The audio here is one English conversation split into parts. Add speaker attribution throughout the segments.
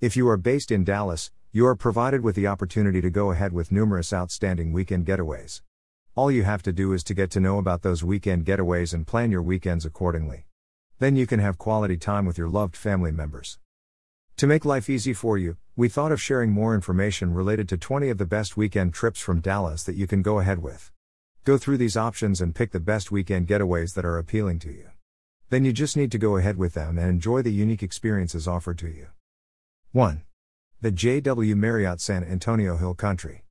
Speaker 1: If you are based in Dallas, you are provided with the opportunity to go ahead with numerous outstanding weekend getaways. All you have to do is to get to know about those weekend getaways and plan your weekends accordingly. Then you can have quality time with your loved family members. To make life easy for you, we thought of sharing more information related to 20 of the best weekend trips from Dallas that you can go ahead with. Go through these options and pick the best weekend getaways that are appealing to you. Then you just need to go ahead with them and enjoy the unique experiences offered to you. 1. The JW Marriott San Antonio Hill Country.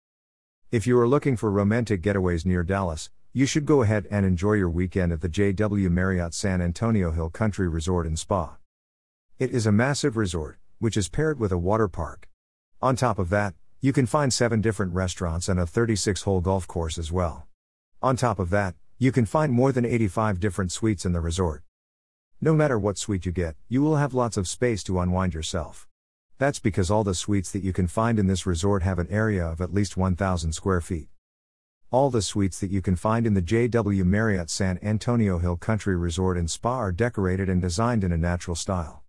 Speaker 1: If you are looking for romantic getaways near Dallas, you should go ahead and enjoy your weekend at the JW Marriott San Antonio Hill Country Resort and Spa. It is a massive resort, which is paired with a water park. On top of that, you can find 7 different restaurants and a 36 hole golf course as well. On top of that, you can find more than 85 different suites in the resort. No matter what suite you get, you will have lots of space to unwind yourself. That's because all the suites that you can find in this resort have an area of at least 1,000 square feet. All the suites that you can find in the JW Marriott San Antonio Hill Country Resort and Spa are decorated and designed in a natural style.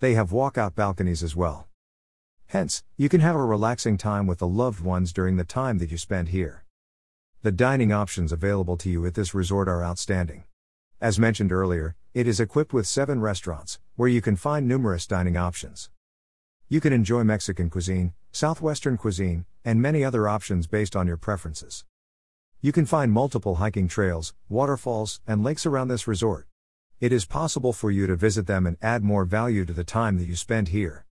Speaker 1: They have walkout balconies as well. Hence, you can have a relaxing time with the loved ones during the time that you spend here. The dining options available to you at this resort are outstanding. As mentioned earlier, it is equipped with seven restaurants, where you can find numerous dining options. You can enjoy Mexican cuisine, Southwestern cuisine, and many other options based on your preferences. You can find multiple hiking trails, waterfalls, and lakes around this resort. It is possible for you to visit them and add more value to the time that you spend here.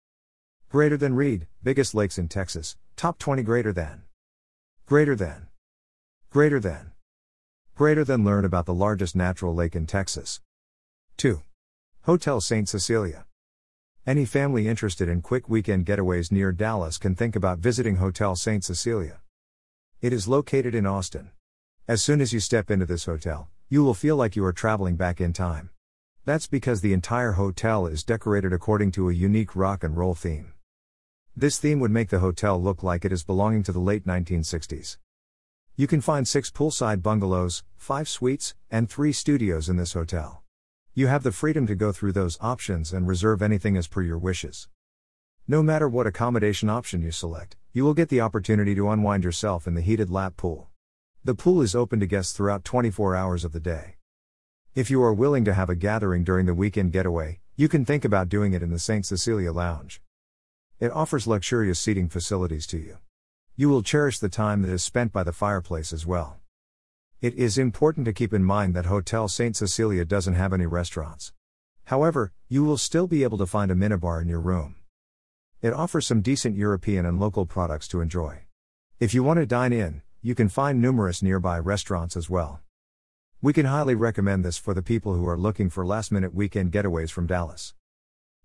Speaker 1: Greater than read, biggest lakes in Texas, top 20 greater than. Greater than. Greater than. Greater than learn about the largest natural lake in Texas. 2. Hotel St. Cecilia. Any family interested in quick weekend getaways near Dallas can think about visiting Hotel St. Cecilia. It is located in Austin. As soon as you step into this hotel, you will feel like you are traveling back in time. That's because the entire hotel is decorated according to a unique rock and roll theme. This theme would make the hotel look like it is belonging to the late 1960s. You can find six poolside bungalows, five suites, and three studios in this hotel. You have the freedom to go through those options and reserve anything as per your wishes. No matter what accommodation option you select, you will get the opportunity to unwind yourself in the heated lap pool. The pool is open to guests throughout 24 hours of the day. If you are willing to have a gathering during the weekend getaway, you can think about doing it in the St. Cecilia Lounge. It offers luxurious seating facilities to you. You will cherish the time that is spent by the fireplace as well. It is important to keep in mind that Hotel St. Cecilia doesn't have any restaurants. However, you will still be able to find a minibar in your room. It offers some decent European and local products to enjoy. If you want to dine in, you can find numerous nearby restaurants as well. We can highly recommend this for the people who are looking for last minute weekend getaways from Dallas.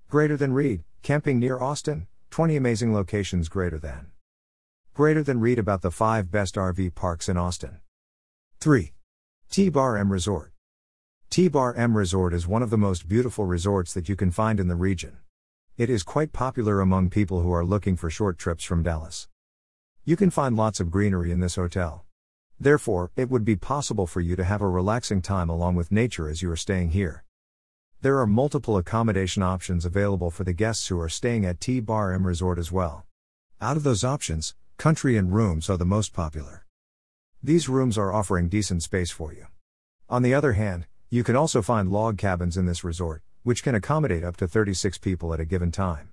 Speaker 1: Greater than read, camping near Austin, 20 amazing locations greater than. Greater than read about the 5 best RV parks in Austin. 3. T Bar M Resort. T Bar M Resort is one of the most beautiful resorts that you can find in the region. It is quite popular among people who are looking for short trips from Dallas. You can find lots of greenery in this hotel. Therefore, it would be possible for you to have a relaxing time along with nature as you are staying here. There are multiple accommodation options available for the guests who are staying at T Bar M Resort as well. Out of those options, country and rooms are the most popular. These rooms are offering decent space for you. On the other hand, you can also find log cabins in this resort, which can accommodate up to 36 people at a given time.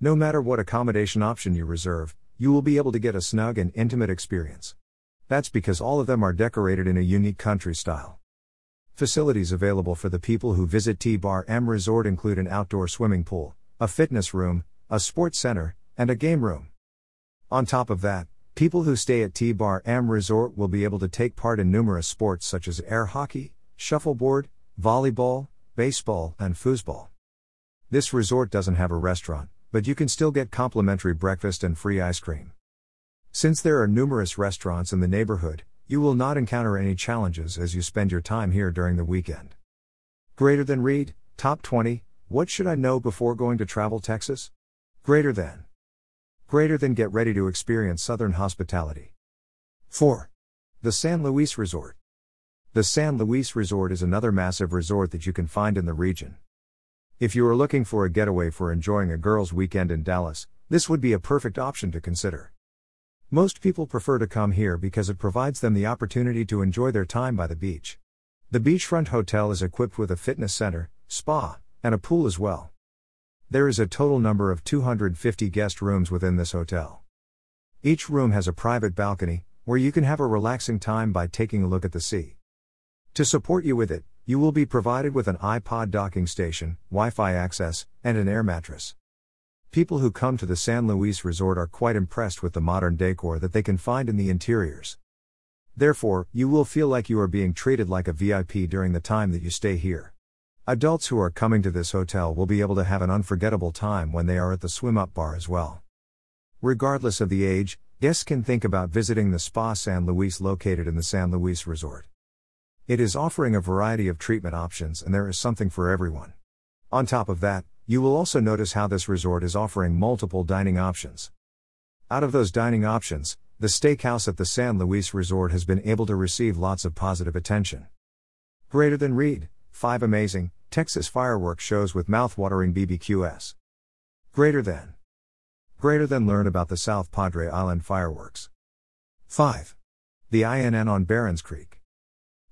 Speaker 1: No matter what accommodation option you reserve, you will be able to get a snug and intimate experience. That's because all of them are decorated in a unique country style. Facilities available for the people who visit T Bar M Resort include an outdoor swimming pool, a fitness room, a sports center, and a game room. On top of that, people who stay at T Bar M Resort will be able to take part in numerous sports such as air hockey, shuffleboard, volleyball, baseball, and foosball. This resort doesn't have a restaurant, but you can still get complimentary breakfast and free ice cream. Since there are numerous restaurants in the neighborhood, you will not encounter any challenges as you spend your time here during the weekend. Greater than read, top 20, what should I know before going to travel Texas? Greater than. Greater than get ready to experience Southern hospitality. 4. The San Luis Resort. The San Luis Resort is another massive resort that you can find in the region. If you are looking for a getaway for enjoying a girls' weekend in Dallas, this would be a perfect option to consider. Most people prefer to come here because it provides them the opportunity to enjoy their time by the beach. The beachfront hotel is equipped with a fitness center, spa, and a pool as well. There is a total number of 250 guest rooms within this hotel. Each room has a private balcony, where you can have a relaxing time by taking a look at the sea. To support you with it, you will be provided with an iPod docking station, Wi Fi access, and an air mattress. People who come to the San Luis Resort are quite impressed with the modern decor that they can find in the interiors. Therefore, you will feel like you are being treated like a VIP during the time that you stay here. Adults who are coming to this hotel will be able to have an unforgettable time when they are at the swim up bar as well. Regardless of the age, guests can think about visiting the Spa San Luis located in the San Luis Resort. It is offering a variety of treatment options and there is something for everyone. On top of that, you will also notice how this resort is offering multiple dining options. Out of those dining options, the steakhouse at the San Luis Resort has been able to receive lots of positive attention. Greater than Read, 5 amazing, Texas fireworks shows with mouth-watering BBQs. Greater than. Greater than learn about the South Padre Island fireworks. 5. The INN on Barons Creek.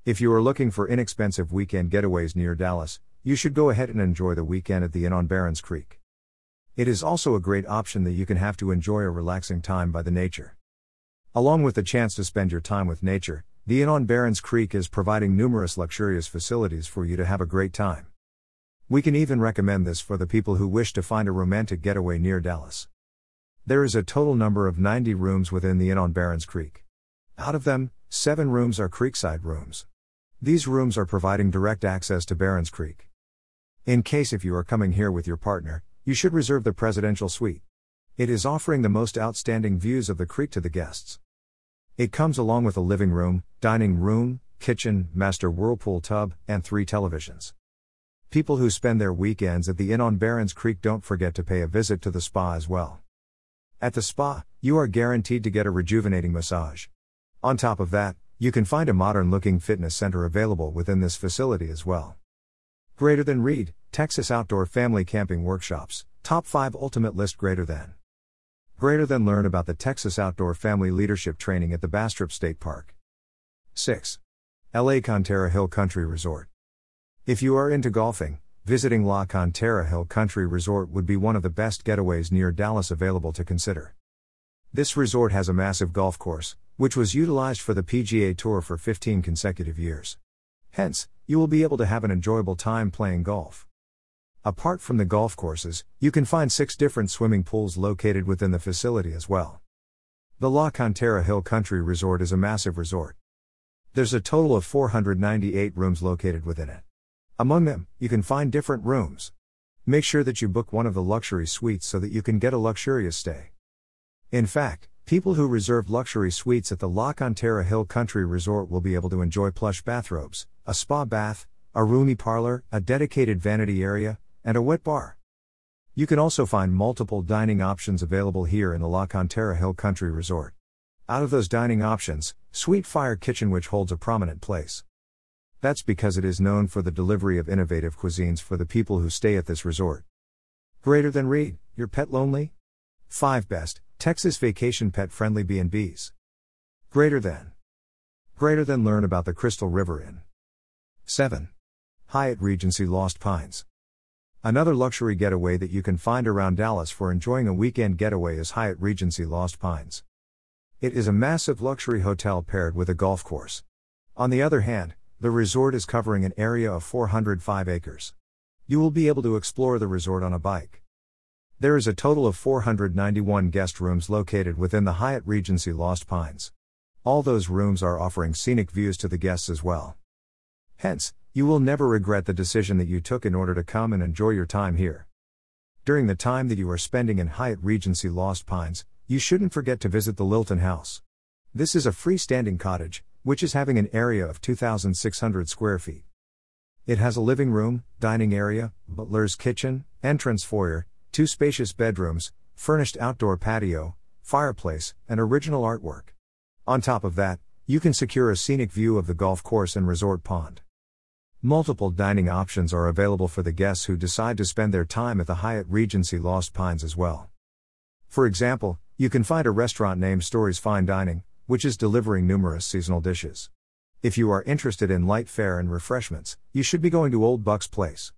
Speaker 1: If you are looking for inexpensive weekend getaways near Dallas, you should go ahead and enjoy the weekend at the Inn on Barons Creek. It is also a great option that you can have to enjoy a relaxing time by the nature. Along with the chance to spend your time with nature, the Inn on Barons Creek is providing numerous luxurious facilities for you to have a great time. We can even recommend this for the people who wish to find a romantic getaway near Dallas. There is a total number of 90 rooms within the Inn on Barons Creek. Out of them, 7 rooms are creekside rooms. These rooms are providing direct access to Barons Creek. In case if you are coming here with your partner, you should reserve the presidential suite. It is offering the most outstanding views of the creek to the guests. It comes along with a living room, dining room, kitchen, master whirlpool tub, and three televisions. People who spend their weekends at the Inn on Barons Creek don't forget to pay a visit to the spa as well. At the spa, you are guaranteed to get a rejuvenating massage. On top of that, you can find a modern looking fitness center available within this facility as well. Greater than Read, Texas Outdoor Family Camping Workshops, Top 5 Ultimate List Greater than. Greater than learn about the Texas Outdoor Family Leadership Training at the Bastrop State Park. 6. LA Cantera Hill Country Resort. If you are into golfing, visiting La Cantera Hill Country Resort would be one of the best getaways near Dallas available to consider. This resort has a massive golf course, which was utilized for the PGA Tour for 15 consecutive years. Hence, you will be able to have an enjoyable time playing golf. Apart from the golf courses, you can find six different swimming pools located within the facility as well. The La Cantera Hill Country Resort is a massive resort. There's a total of 498 rooms located within it. Among them, you can find different rooms. Make sure that you book one of the luxury suites so that you can get a luxurious stay. In fact, people who reserve luxury suites at the La Cantera Hill Country Resort will be able to enjoy plush bathrobes, a spa bath, a roomy parlor, a dedicated vanity area, and a wet bar. You can also find multiple dining options available here in the La Cantera Hill Country Resort. Out of those dining options, Sweet Fire Kitchen which holds a prominent place. That's because it is known for the delivery of innovative cuisines for the people who stay at this resort. Greater than Read, your pet lonely? 5 best Texas vacation pet friendly B&Bs. Greater than. Greater than learn about the Crystal River Inn. 7. Hyatt Regency Lost Pines. Another luxury getaway that you can find around Dallas for enjoying a weekend getaway is Hyatt Regency Lost Pines. It is a massive luxury hotel paired with a golf course. On the other hand, the resort is covering an area of 405 acres. You will be able to explore the resort on a bike. There is a total of 491 guest rooms located within the Hyatt Regency Lost Pines. All those rooms are offering scenic views to the guests as well. Hence, you will never regret the decision that you took in order to come and enjoy your time here. During the time that you are spending in Hyatt Regency Lost Pines, you shouldn't forget to visit the Lilton House. This is a freestanding cottage, which is having an area of 2,600 square feet. It has a living room, dining area, butler's kitchen, entrance foyer, two spacious bedrooms, furnished outdoor patio, fireplace, and original artwork. On top of that, you can secure a scenic view of the golf course and resort pond. Multiple dining options are available for the guests who decide to spend their time at the Hyatt Regency Lost Pines as well. For example, you can find a restaurant named Stories Fine Dining, which is delivering numerous seasonal dishes. If you are interested in light fare and refreshments, you should be going to Old Buck's Place.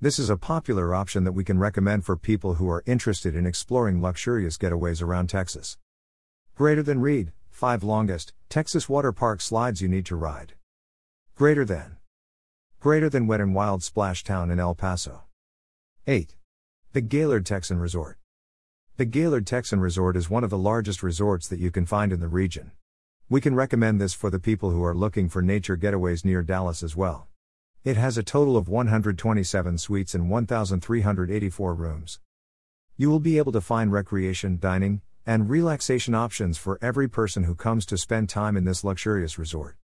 Speaker 1: This is a popular option that we can recommend for people who are interested in exploring luxurious getaways around Texas. Greater than Read, 5 longest Texas water park slides you need to ride. Greater than Greater than Wet and Wild Splash Town in El Paso. 8. The Gaylord Texan Resort. The Gaylord Texan Resort is one of the largest resorts that you can find in the region. We can recommend this for the people who are looking for nature getaways near Dallas as well. It has a total of 127 suites and 1,384 rooms. You will be able to find recreation, dining, and relaxation options for every person who comes to spend time in this luxurious resort.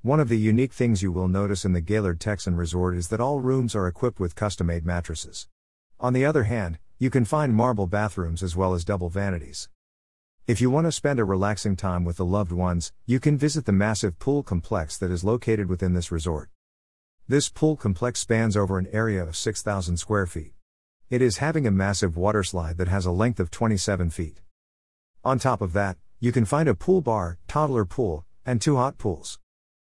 Speaker 1: One of the unique things you will notice in the Gaylord Texan Resort is that all rooms are equipped with custom made mattresses. On the other hand, you can find marble bathrooms as well as double vanities. If you want to spend a relaxing time with the loved ones, you can visit the massive pool complex that is located within this resort. This pool complex spans over an area of 6,000 square feet. It is having a massive waterslide that has a length of 27 feet. On top of that, you can find a pool bar, toddler pool, and two hot pools.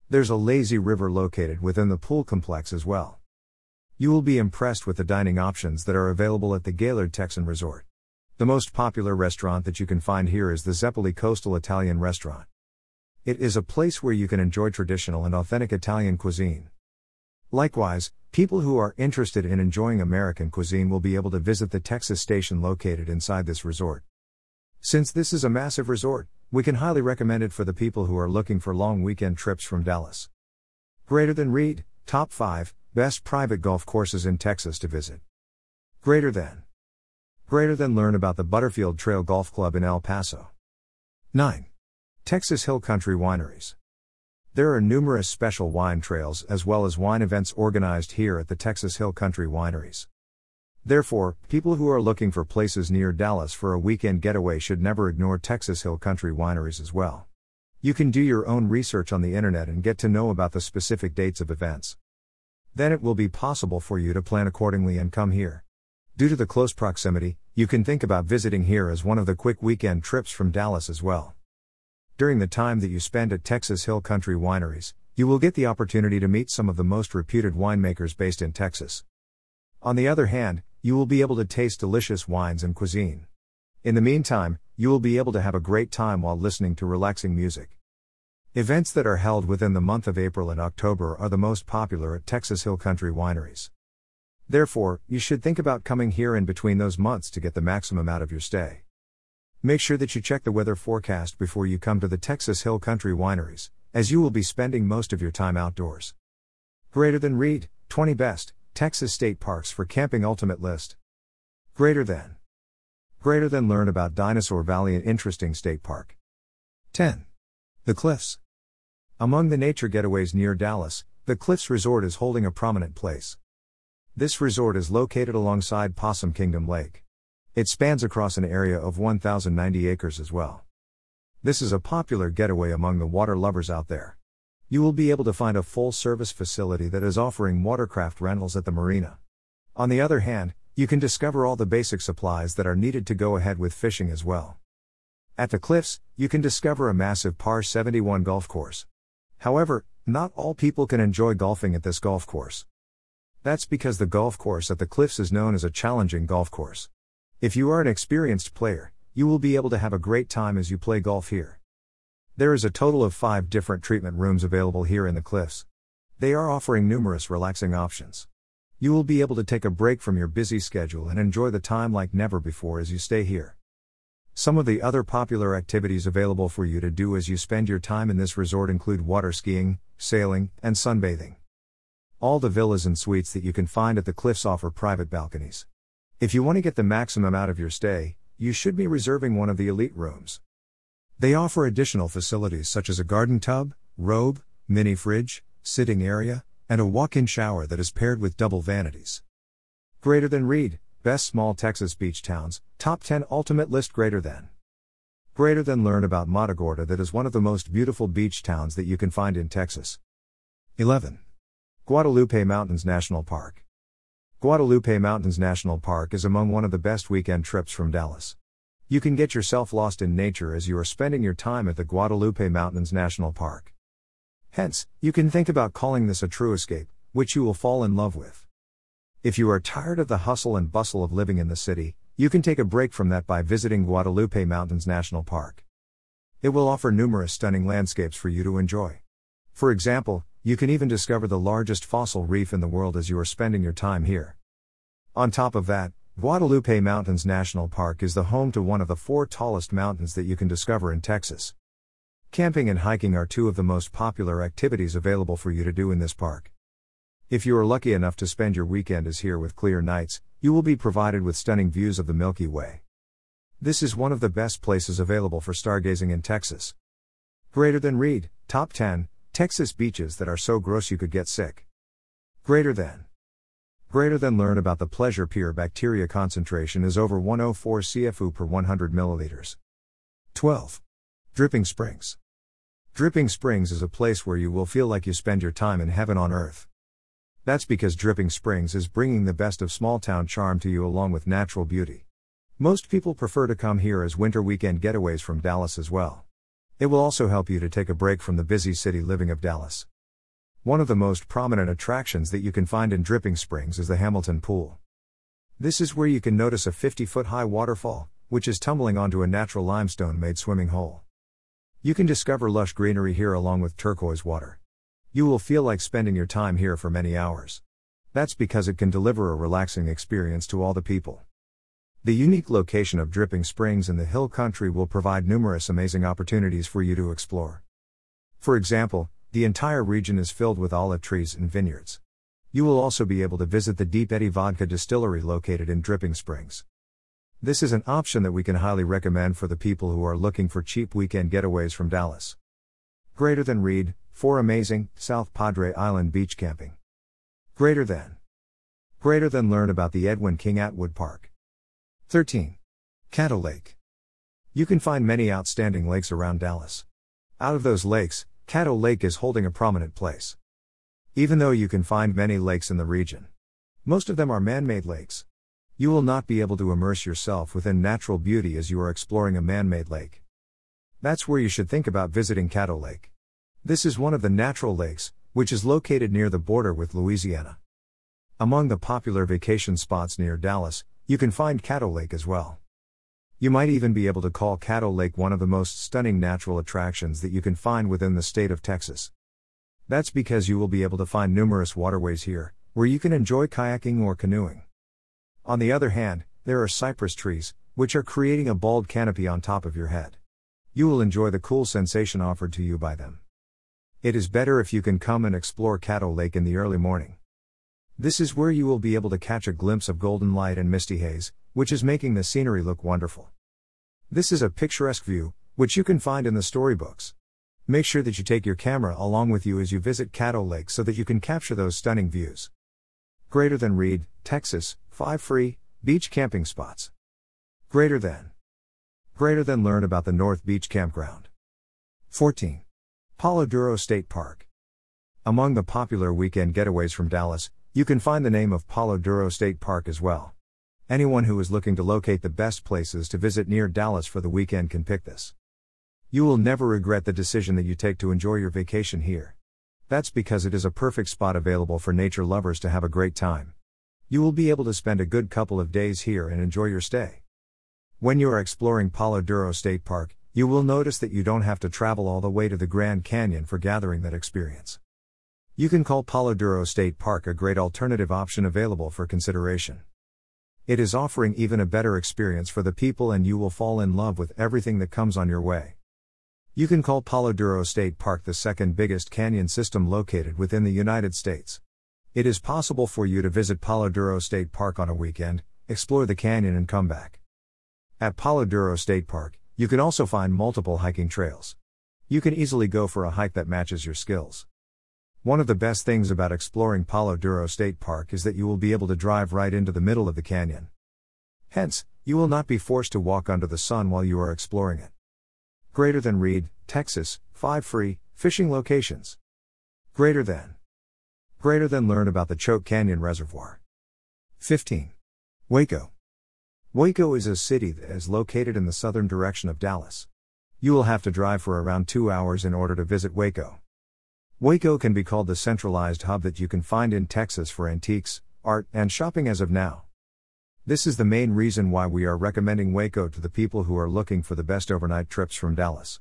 Speaker 1: There's a lazy river located within the pool complex as well. You will be impressed with the dining options that are available at the Gaylord Texan Resort. The most popular restaurant that you can find here is the Zeppoli Coastal Italian Restaurant. It is a place where you can enjoy traditional and authentic Italian cuisine. Likewise, people who are interested in enjoying American cuisine will be able to visit the Texas station located inside this resort. Since this is a massive resort, we can highly recommend it for the people who are looking for long weekend trips from Dallas. Greater than Read, Top 5 Best Private Golf Courses in Texas to Visit. Greater than. Greater than Learn about the Butterfield Trail Golf Club in El Paso. 9. Texas Hill Country Wineries. There are numerous special wine trails as well as wine events organized here at the Texas Hill Country Wineries. Therefore, people who are looking for places near Dallas for a weekend getaway should never ignore Texas Hill Country Wineries as well. You can do your own research on the internet and get to know about the specific dates of events. Then it will be possible for you to plan accordingly and come here. Due to the close proximity, you can think about visiting here as one of the quick weekend trips from Dallas as well. During the time that you spend at Texas Hill Country Wineries, you will get the opportunity to meet some of the most reputed winemakers based in Texas. On the other hand, you will be able to taste delicious wines and cuisine. In the meantime, you will be able to have a great time while listening to relaxing music. Events that are held within the month of April and October are the most popular at Texas Hill Country Wineries. Therefore, you should think about coming here in between those months to get the maximum out of your stay. Make sure that you check the weather forecast before you come to the Texas Hill Country Wineries, as you will be spending most of your time outdoors. Greater than Read, 20 Best, Texas State Parks for Camping Ultimate List. Greater than. Greater than learn about Dinosaur Valley, an interesting state park. 10. The Cliffs. Among the nature getaways near Dallas, the Cliffs Resort is holding a prominent place. This resort is located alongside Possum Kingdom Lake. It spans across an area of 1,090 acres as well. This is a popular getaway among the water lovers out there. You will be able to find a full service facility that is offering watercraft rentals at the marina. On the other hand, you can discover all the basic supplies that are needed to go ahead with fishing as well. At the cliffs, you can discover a massive par 71 golf course. However, not all people can enjoy golfing at this golf course. That's because the golf course at the cliffs is known as a challenging golf course. If you are an experienced player, you will be able to have a great time as you play golf here. There is a total of five different treatment rooms available here in the cliffs. They are offering numerous relaxing options. You will be able to take a break from your busy schedule and enjoy the time like never before as you stay here. Some of the other popular activities available for you to do as you spend your time in this resort include water skiing, sailing, and sunbathing. All the villas and suites that you can find at the cliffs offer private balconies. If you want to get the maximum out of your stay, you should be reserving one of the elite rooms. They offer additional facilities such as a garden tub, robe, mini fridge, sitting area, and a walk in shower that is paired with double vanities. Greater than Read, Best Small Texas Beach Towns, Top 10 Ultimate List Greater than. Greater than learn about Matagorda that is one of the most beautiful beach towns that you can find in Texas. 11. Guadalupe Mountains National Park. Guadalupe Mountains National Park is among one of the best weekend trips from Dallas. You can get yourself lost in nature as you are spending your time at the Guadalupe Mountains National Park. Hence, you can think about calling this a true escape, which you will fall in love with. If you are tired of the hustle and bustle of living in the city, you can take a break from that by visiting Guadalupe Mountains National Park. It will offer numerous stunning landscapes for you to enjoy. For example, you can even discover the largest fossil reef in the world as you are spending your time here. On top of that, Guadalupe Mountains National Park is the home to one of the four tallest mountains that you can discover in Texas. Camping and hiking are two of the most popular activities available for you to do in this park. If you are lucky enough to spend your weekend as here with clear nights, you will be provided with stunning views of the Milky Way. This is one of the best places available for stargazing in Texas. Greater than read, top 10, Texas beaches that are so gross you could get sick. Greater than. Greater than learn about the pleasure pier bacteria concentration is over 104 CFU per 100 milliliters. 12. Dripping Springs. Dripping Springs is a place where you will feel like you spend your time in heaven on earth. That's because Dripping Springs is bringing the best of small town charm to you along with natural beauty. Most people prefer to come here as winter weekend getaways from Dallas as well. It will also help you to take a break from the busy city living of Dallas. One of the most prominent attractions that you can find in Dripping Springs is the Hamilton Pool. This is where you can notice a 50 foot high waterfall, which is tumbling onto a natural limestone made swimming hole. You can discover lush greenery here along with turquoise water. You will feel like spending your time here for many hours. That's because it can deliver a relaxing experience to all the people. The unique location of Dripping Springs in the Hill Country will provide numerous amazing opportunities for you to explore. For example, the entire region is filled with olive trees and vineyards. You will also be able to visit the Deep Eddy Vodka Distillery located in Dripping Springs. This is an option that we can highly recommend for the people who are looking for cheap weekend getaways from Dallas. Greater than Read, 4 amazing, South Padre Island beach camping. Greater than. Greater than learn about the Edwin King Atwood Park. 13. Caddo Lake. You can find many outstanding lakes around Dallas. Out of those lakes, Caddo Lake is holding a prominent place. Even though you can find many lakes in the region, most of them are man made lakes. You will not be able to immerse yourself within natural beauty as you are exploring a man made lake. That's where you should think about visiting Caddo Lake. This is one of the natural lakes, which is located near the border with Louisiana. Among the popular vacation spots near Dallas, you can find Caddo Lake as well. You might even be able to call Caddo Lake one of the most stunning natural attractions that you can find within the state of Texas. That's because you will be able to find numerous waterways here, where you can enjoy kayaking or canoeing. On the other hand, there are cypress trees, which are creating a bald canopy on top of your head. You will enjoy the cool sensation offered to you by them. It is better if you can come and explore Caddo Lake in the early morning. This is where you will be able to catch a glimpse of golden light and misty haze, which is making the scenery look wonderful. This is a picturesque view, which you can find in the storybooks. Make sure that you take your camera along with you as you visit Caddo Lake so that you can capture those stunning views. Greater than Read, Texas, 5 free, beach camping spots. Greater than. Greater than learn about the North Beach Campground. 14. Palo Duro State Park. Among the popular weekend getaways from Dallas, you can find the name of Palo Duro State Park as well. Anyone who is looking to locate the best places to visit near Dallas for the weekend can pick this. You will never regret the decision that you take to enjoy your vacation here. That's because it is a perfect spot available for nature lovers to have a great time. You will be able to spend a good couple of days here and enjoy your stay. When you are exploring Palo Duro State Park, you will notice that you don't have to travel all the way to the Grand Canyon for gathering that experience. You can call Palo Duro State Park a great alternative option available for consideration. It is offering even a better experience for the people, and you will fall in love with everything that comes on your way. You can call Palo Duro State Park the second biggest canyon system located within the United States. It is possible for you to visit Palo Duro State Park on a weekend, explore the canyon, and come back. At Palo Duro State Park, you can also find multiple hiking trails. You can easily go for a hike that matches your skills. One of the best things about exploring Palo Duro State Park is that you will be able to drive right into the middle of the canyon. Hence, you will not be forced to walk under the sun while you are exploring it. Greater than Read, Texas, 5 free, fishing locations. Greater than. Greater than learn about the Choke Canyon Reservoir. 15. Waco. Waco is a city that is located in the southern direction of Dallas. You will have to drive for around two hours in order to visit Waco. Waco can be called the centralized hub that you can find in Texas for antiques, art, and shopping as of now. This is the main reason why we are recommending Waco to the people who are looking for the best overnight trips from Dallas.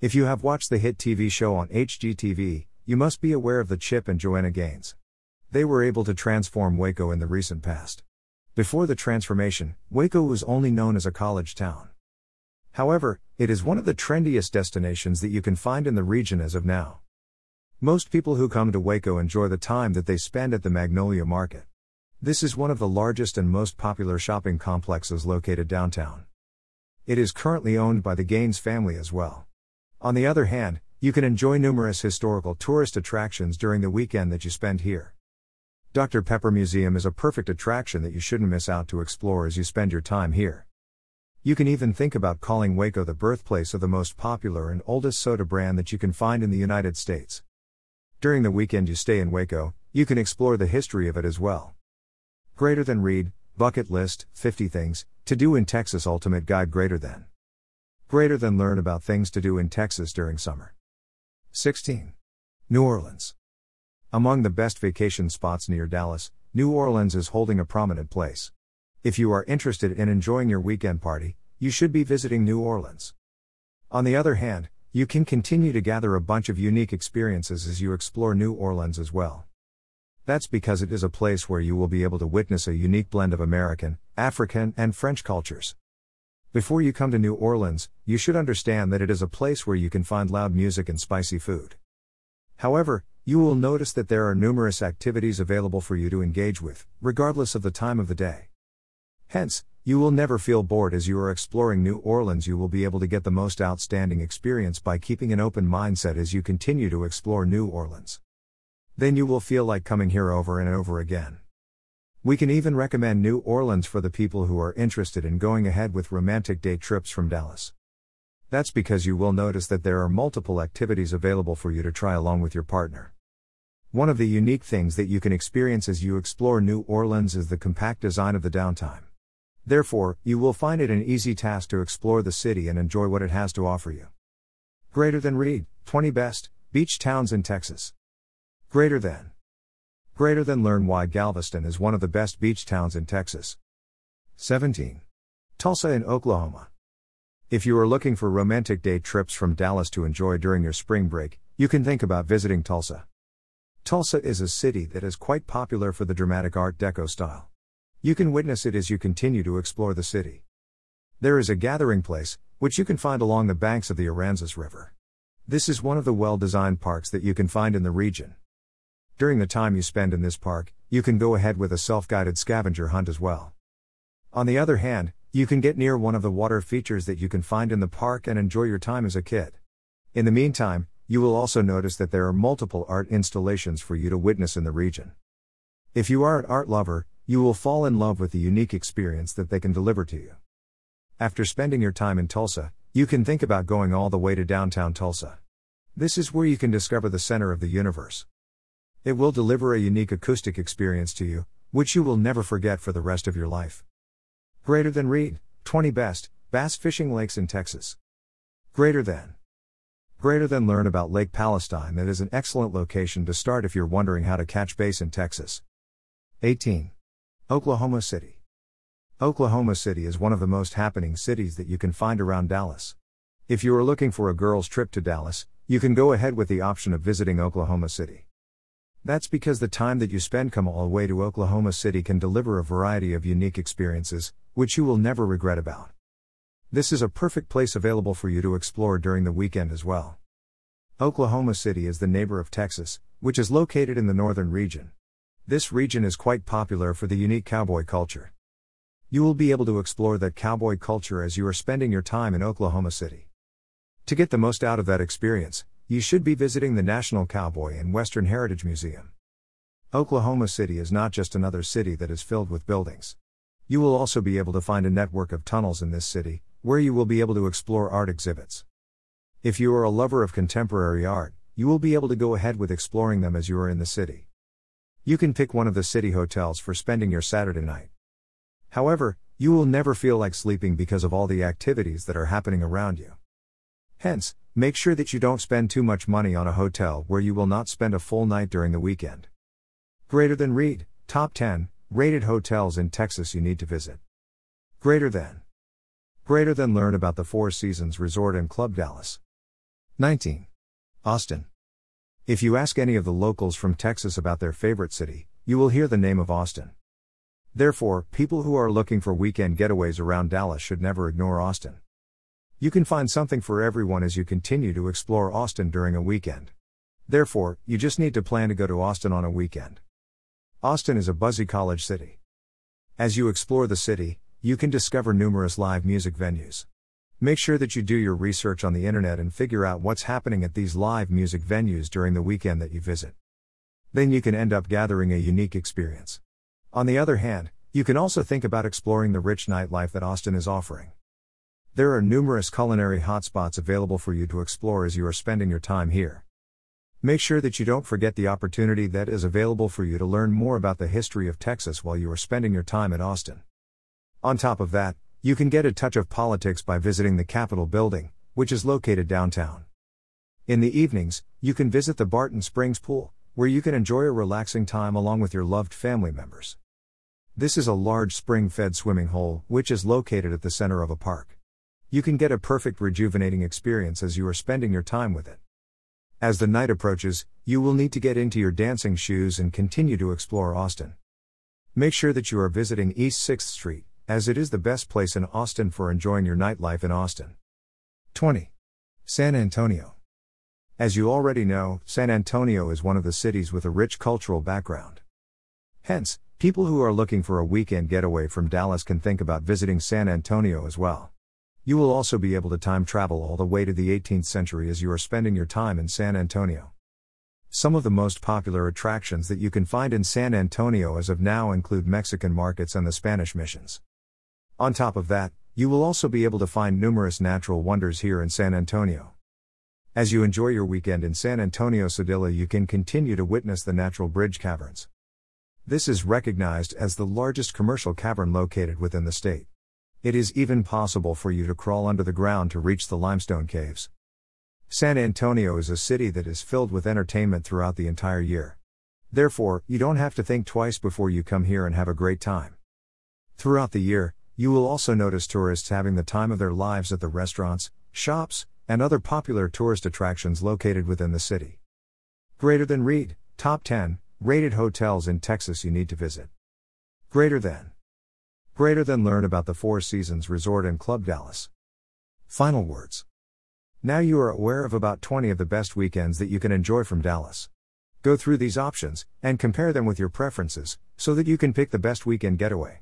Speaker 1: If you have watched the hit TV show on HGTV, you must be aware of the Chip and Joanna Gaines. They were able to transform Waco in the recent past. Before the transformation, Waco was only known as a college town. However, it is one of the trendiest destinations that you can find in the region as of now. Most people who come to Waco enjoy the time that they spend at the Magnolia Market. This is one of the largest and most popular shopping complexes located downtown. It is currently owned by the Gaines family as well. On the other hand, you can enjoy numerous historical tourist attractions during the weekend that you spend here. Dr. Pepper Museum is a perfect attraction that you shouldn't miss out to explore as you spend your time here. You can even think about calling Waco the birthplace of the most popular and oldest soda brand that you can find in the United States. During the weekend you stay in Waco, you can explore the history of it as well. Greater than read, bucket list, 50 things to do in Texas Ultimate Guide Greater than. Greater than learn about things to do in Texas during summer. 16. New Orleans. Among the best vacation spots near Dallas, New Orleans is holding a prominent place. If you are interested in enjoying your weekend party, you should be visiting New Orleans. On the other hand, you can continue to gather a bunch of unique experiences as you explore New Orleans as well. That's because it is a place where you will be able to witness a unique blend of American, African, and French cultures. Before you come to New Orleans, you should understand that it is a place where you can find loud music and spicy food. However, you will notice that there are numerous activities available for you to engage with, regardless of the time of the day. Hence, you will never feel bored as you are exploring New Orleans. You will be able to get the most outstanding experience by keeping an open mindset as you continue to explore New Orleans. Then you will feel like coming here over and over again. We can even recommend New Orleans for the people who are interested in going ahead with romantic day trips from Dallas. That's because you will notice that there are multiple activities available for you to try along with your partner. One of the unique things that you can experience as you explore New Orleans is the compact design of the downtime. Therefore, you will find it an easy task to explore the city and enjoy what it has to offer you. Greater than read 20 best beach towns in Texas. Greater than. Greater than learn why Galveston is one of the best beach towns in Texas. 17. Tulsa in Oklahoma. If you are looking for romantic day trips from Dallas to enjoy during your spring break, you can think about visiting Tulsa. Tulsa is a city that is quite popular for the dramatic Art Deco style. You can witness it as you continue to explore the city. There is a gathering place, which you can find along the banks of the Arkansas River. This is one of the well designed parks that you can find in the region. During the time you spend in this park, you can go ahead with a self guided scavenger hunt as well. On the other hand, you can get near one of the water features that you can find in the park and enjoy your time as a kid. In the meantime, you will also notice that there are multiple art installations for you to witness in the region. If you are an art lover, you will fall in love with the unique experience that they can deliver to you. After spending your time in Tulsa, you can think about going all the way to downtown Tulsa. This is where you can discover the center of the universe. It will deliver a unique acoustic experience to you, which you will never forget for the rest of your life. Greater than read 20 best bass fishing lakes in Texas. Greater than. Greater than learn about Lake Palestine that is an excellent location to start if you're wondering how to catch bass in Texas. 18. Oklahoma City. Oklahoma City is one of the most happening cities that you can find around Dallas. If you are looking for a girl's trip to Dallas, you can go ahead with the option of visiting Oklahoma City. That's because the time that you spend come all the way to Oklahoma City can deliver a variety of unique experiences, which you will never regret about. This is a perfect place available for you to explore during the weekend as well. Oklahoma City is the neighbor of Texas, which is located in the northern region. This region is quite popular for the unique cowboy culture. You will be able to explore that cowboy culture as you are spending your time in Oklahoma City. To get the most out of that experience, you should be visiting the National Cowboy and Western Heritage Museum. Oklahoma City is not just another city that is filled with buildings. You will also be able to find a network of tunnels in this city, where you will be able to explore art exhibits. If you are a lover of contemporary art, you will be able to go ahead with exploring them as you are in the city. You can pick one of the city hotels for spending your Saturday night. However, you will never feel like sleeping because of all the activities that are happening around you. Hence, make sure that you don't spend too much money on a hotel where you will not spend a full night during the weekend. Greater than read, top 10 rated hotels in Texas you need to visit. Greater than. Greater than learn about the Four Seasons Resort and Club Dallas. 19. Austin. If you ask any of the locals from Texas about their favorite city, you will hear the name of Austin. Therefore, people who are looking for weekend getaways around Dallas should never ignore Austin. You can find something for everyone as you continue to explore Austin during a weekend. Therefore, you just need to plan to go to Austin on a weekend. Austin is a buzzy college city. As you explore the city, you can discover numerous live music venues. Make sure that you do your research on the internet and figure out what's happening at these live music venues during the weekend that you visit. Then you can end up gathering a unique experience. On the other hand, you can also think about exploring the rich nightlife that Austin is offering. There are numerous culinary hotspots available for you to explore as you are spending your time here. Make sure that you don't forget the opportunity that is available for you to learn more about the history of Texas while you are spending your time at Austin. On top of that, you can get a touch of politics by visiting the Capitol building, which is located downtown. In the evenings, you can visit the Barton Springs Pool, where you can enjoy a relaxing time along with your loved family members. This is a large spring fed swimming hole, which is located at the center of a park. You can get a perfect rejuvenating experience as you are spending your time with it. As the night approaches, you will need to get into your dancing shoes and continue to explore Austin. Make sure that you are visiting East 6th Street, as it is the best place in Austin for enjoying your nightlife in Austin. 20. San Antonio. As you already know, San Antonio is one of the cities with a rich cultural background. Hence, people who are looking for a weekend getaway from Dallas can think about visiting San Antonio as well. You will also be able to time travel all the way to the 18th century as you are spending your time in San Antonio. Some of the most popular attractions that you can find in San Antonio as of now include Mexican markets and the Spanish missions. On top of that, you will also be able to find numerous natural wonders here in San Antonio. As you enjoy your weekend in San Antonio Sedilla, you can continue to witness the natural bridge caverns. This is recognized as the largest commercial cavern located within the state. It is even possible for you to crawl under the ground to reach the limestone caves. San Antonio is a city that is filled with entertainment throughout the entire year. Therefore, you don't have to think twice before you come here and have a great time. Throughout the year, you will also notice tourists having the time of their lives at the restaurants, shops, and other popular tourist attractions located within the city. Greater than read, top 10 rated hotels in Texas you need to visit. Greater than. Greater than learn about the Four Seasons Resort and Club Dallas. Final words. Now you are aware of about 20 of the best weekends that you can enjoy from Dallas. Go through these options and compare them with your preferences so that you can pick the best weekend getaway.